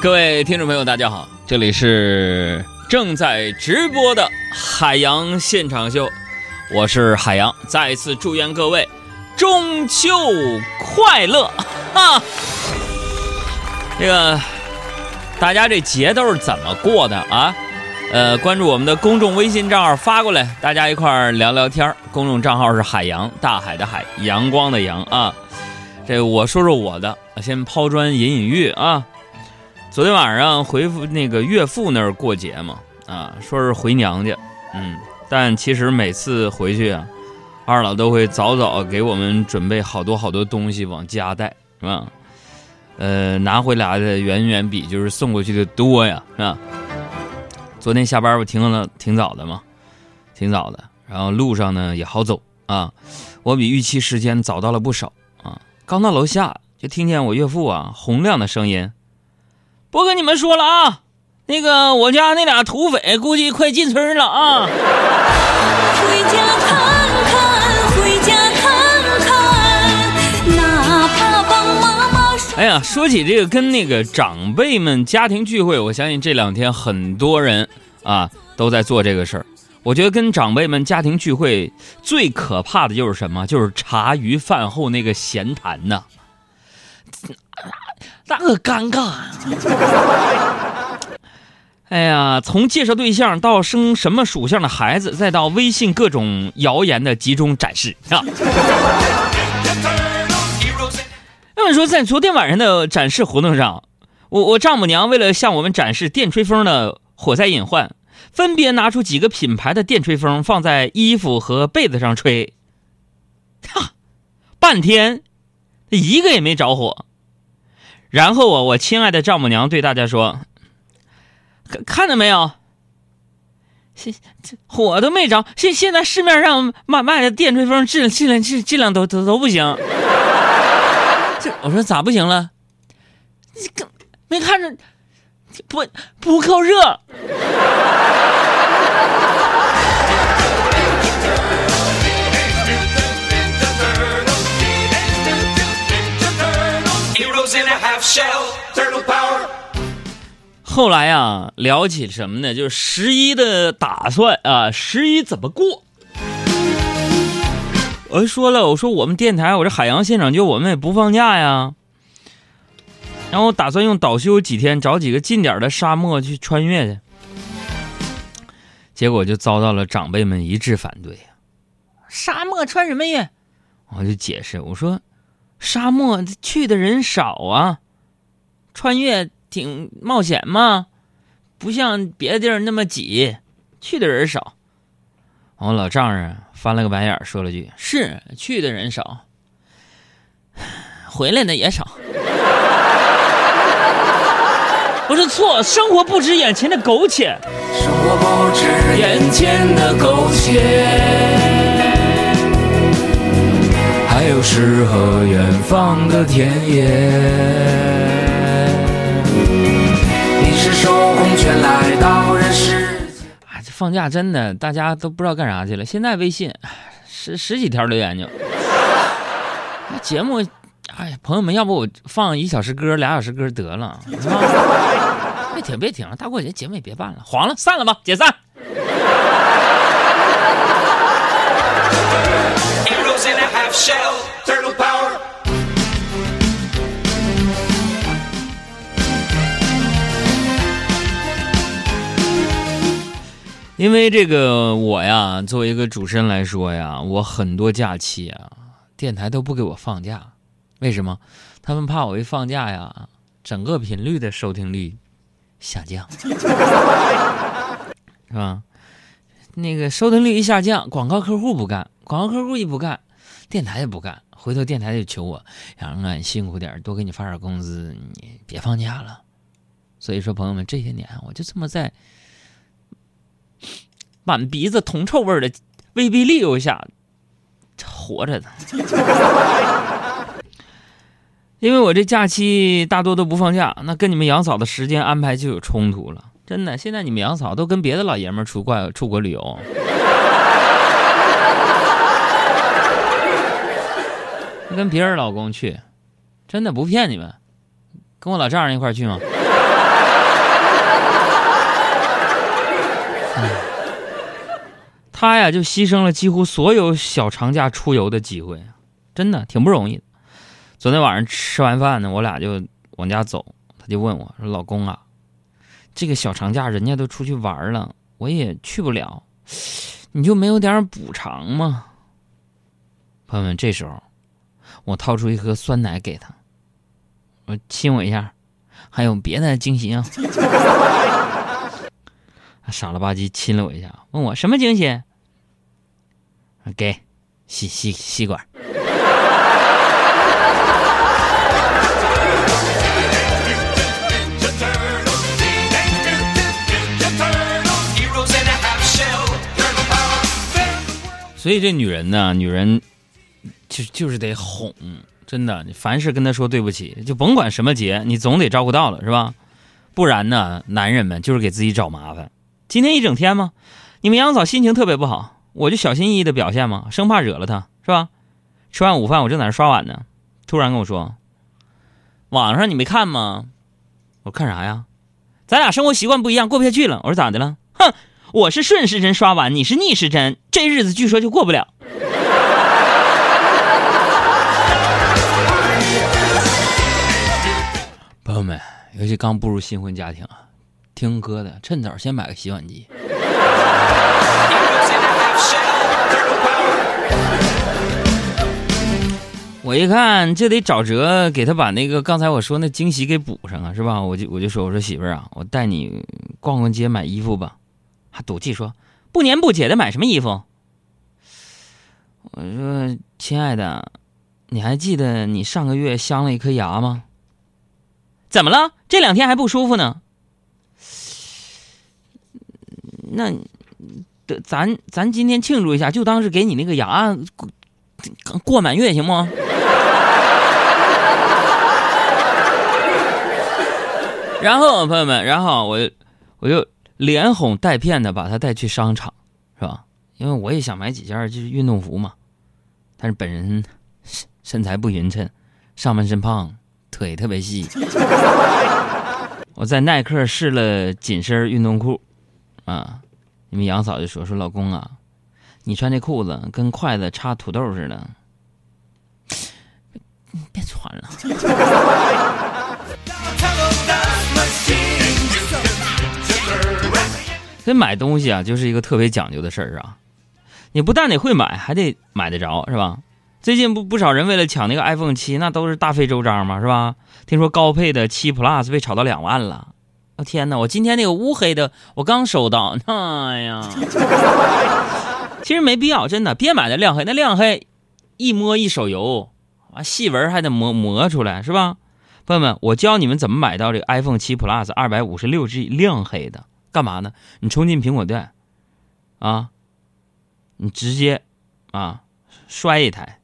各位听众朋友，大家好，这里是正在直播的海洋现场秀，我是海洋，再次祝愿各位中秋快乐 啊！这个大家这节都是怎么过的啊？呃，关注我们的公众微信账号发过来，大家一块儿聊聊天。公众账号是海洋，大海的海，阳光的阳啊。这我说说我的，先抛砖引引玉啊。昨天晚上回复那个岳父那儿过节嘛，啊，说是回娘家，嗯，但其实每次回去啊，二老都会早早给我们准备好多好多东西往家带，是吧？呃，拿回来的远远比就是送过去的多呀，是吧？昨天下班不挺了挺早的嘛，挺早的，然后路上呢也好走啊，我比预期时间早到了不少啊。刚到楼下就听见我岳父啊洪亮的声音：“不跟你们说了啊，那个我家那俩土匪估计快进村了啊。”回家看看，回家看看，哪怕帮妈妈说。哎呀，说起这个跟那个长辈们家庭聚会，我相信这两天很多人啊都在做这个事儿。我觉得跟长辈们家庭聚会最可怕的就是什么？就是茶余饭后那个闲谈呐，那个尴尬！哎呀，从介绍对象到生什么属相的孩子，再到微信各种谣言的集中展示啊！那么说，在昨天晚上的展示活动上，我我丈母娘为了向我们展示电吹风的火灾隐患，分别拿出几个品牌的电吹风放在衣服和被子上吹，哈，半天一个也没着火。然后啊，我亲爱的丈母娘对大家说：“看看到没有？现这火都没着，现现在市面上卖卖的电吹风质量质量质质量都都都不行。”这我说咋不行了？你更没看着不不够热？后来呀，聊起什么呢？就是十一的打算啊，十一怎么过？我就说了，我说我们电台，我这海洋现场就，我们也不放假呀。然后我打算用倒休几天，找几个近点的沙漠去穿越去。结果就遭到了长辈们一致反对呀。沙漠穿什么越？我就解释，我说沙漠去的人少啊，穿越挺冒险嘛，不像别的地儿那么挤，去的人少。我老丈人翻了个白眼儿，说了句：“是去的人少，回来的也少。”不是错，生活不止眼前的苟且。生活不止眼前的苟且，还有诗和远方的田野。是受红圈来到人世间。啊，这放假真的大家都不知道干啥去了。现在微信十十几条留言就，节目，哎呀，朋友们，要不我放一小时歌，俩小时歌得了，别停，别停，大过节节目也别办了，黄了，散了吧，解散。因为这个我呀，作为一个主持人来说呀，我很多假期啊，电台都不给我放假，为什么？他们怕我一放假呀，整个频率的收听率下降，是吧？那个收听率一下降，广告客户不干，广告客户一不干，电台也不干，回头电台就求我，杨啊，你辛苦点儿，多给你发点工资，你别放假了。所以说，朋友们，这些年我就这么在满鼻子铜臭味的威逼利诱下活着的。因为我这假期大多都不放假，那跟你们杨嫂的时间安排就有冲突了。真的，现在你们杨嫂都跟别的老爷们儿出国出国旅游，跟别人老公去，真的不骗你们，跟我老丈人一块去吗？他呀就牺牲了几乎所有小长假出游的机会，真的挺不容易的。昨天晚上吃完饭呢，我俩就往家走，他就问我说：“老公啊，这个小长假人家都出去玩了，我也去不了，你就没有点补偿吗？”朋友们，这时候我掏出一盒酸奶给他，我亲我一下，还有别的惊喜啊！他 傻了吧唧亲了我一下，问我什么惊喜？给吸吸吸管。所以这女人呢，女人就就是得哄，真的，你凡事跟她说对不起，就甭管什么节，你总得照顾到了，是吧？不然呢，男人们就是给自己找麻烦。今天一整天嘛，你们杨嫂心情特别不好，我就小心翼翼的表现嘛，生怕惹了他，是吧？吃完午饭，我正在那刷碗呢，突然跟我说：“网上你没看吗？”我看啥呀？咱俩生活习惯不一样，过不下去了。我说咋的了？哼，我是顺时针刷碗，你是逆时针，这日子据说就过不了。朋友们，尤其刚步入新婚家庭啊，听歌的趁早先买个洗碗机。我一看，这得找辙给他把那个刚才我说那惊喜给补上啊，是吧？我就我就说，我说媳妇儿啊，我带你逛逛街买衣服吧。还赌气说不年不节的买什么衣服？我说亲爱的，你还记得你上个月镶了一颗牙吗？怎么了？这两天还不舒服呢？那，咱咱今天庆祝一下，就当是给你那个牙过过满月，行吗？然后朋友们，然后我就我就连哄带骗的把他带去商场，是吧？因为我也想买几件就是运动服嘛，但是本人身身材不匀称，上半身胖，腿特别细。我在耐克试了紧身运动裤，啊，你们杨嫂就说说老公啊，你穿这裤子跟筷子插土豆似的，别穿了。这买东西啊，就是一个特别讲究的事儿啊。你不但得会买，还得买得着，是吧？最近不不少人为了抢那个 iPhone 七，那都是大费周章嘛，是吧？听说高配的七 Plus 被炒到两万了。我、天哪！我今天那个乌黑的，我刚收到，哎呀，其实没必要，真的，别买那亮黑，那亮黑一摸一手油，啊，细纹还得磨磨出来，是吧？朋友们，我教你们怎么买到这个 iPhone 七 Plus 二百五十六 G 亮黑的，干嘛呢？你冲进苹果店，啊，你直接啊摔一台，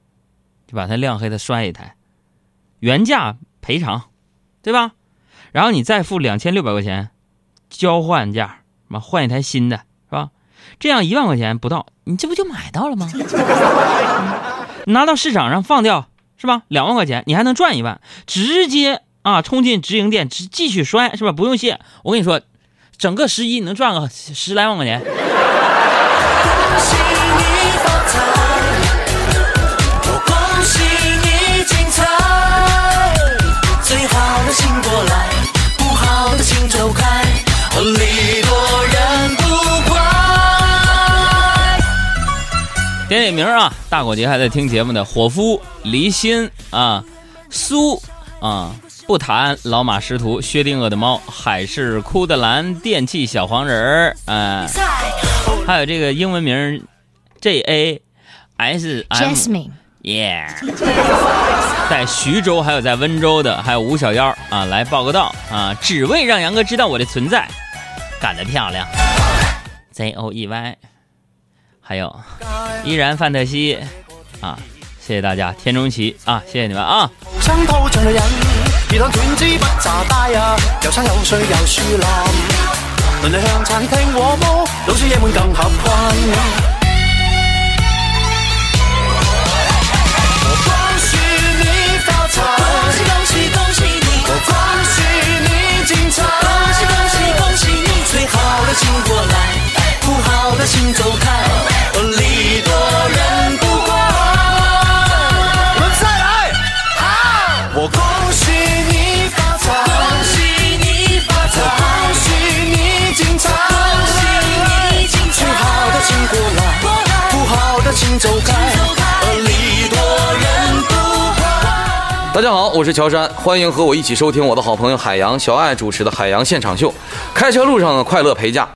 就把它亮黑的摔一台，原价赔偿，对吧？然后你再付两千六百块钱交换价，嘛换一台新的，是吧？这样一万块钱不到，你这不就买到了吗？拿到市场上放掉。是吧？两万块钱，你还能赚一万，直接啊冲进直营店，继继续摔，是吧？不用谢。我跟你说，整个十一你能赚个十来万块钱。名啊！大过节还在听节目的伙夫、离心啊、苏啊、不谈老马识途、薛定谔的猫、海是哭的蓝、电器小黄人儿，哎、还有这个英文名 J A S M Jasmine，Yeah，在徐州还有在温州的，还有吴小妖啊，来报个到啊，只为让杨哥知道我的存在，干得漂亮，Z O E Y，还有依然范特西。啊，谢谢大家，田中奇。啊，谢谢你们啊。大家好，我是乔杉，欢迎和我一起收听我的好朋友海洋小爱主持的《海洋现场秀》。开车路上的，快乐陪驾。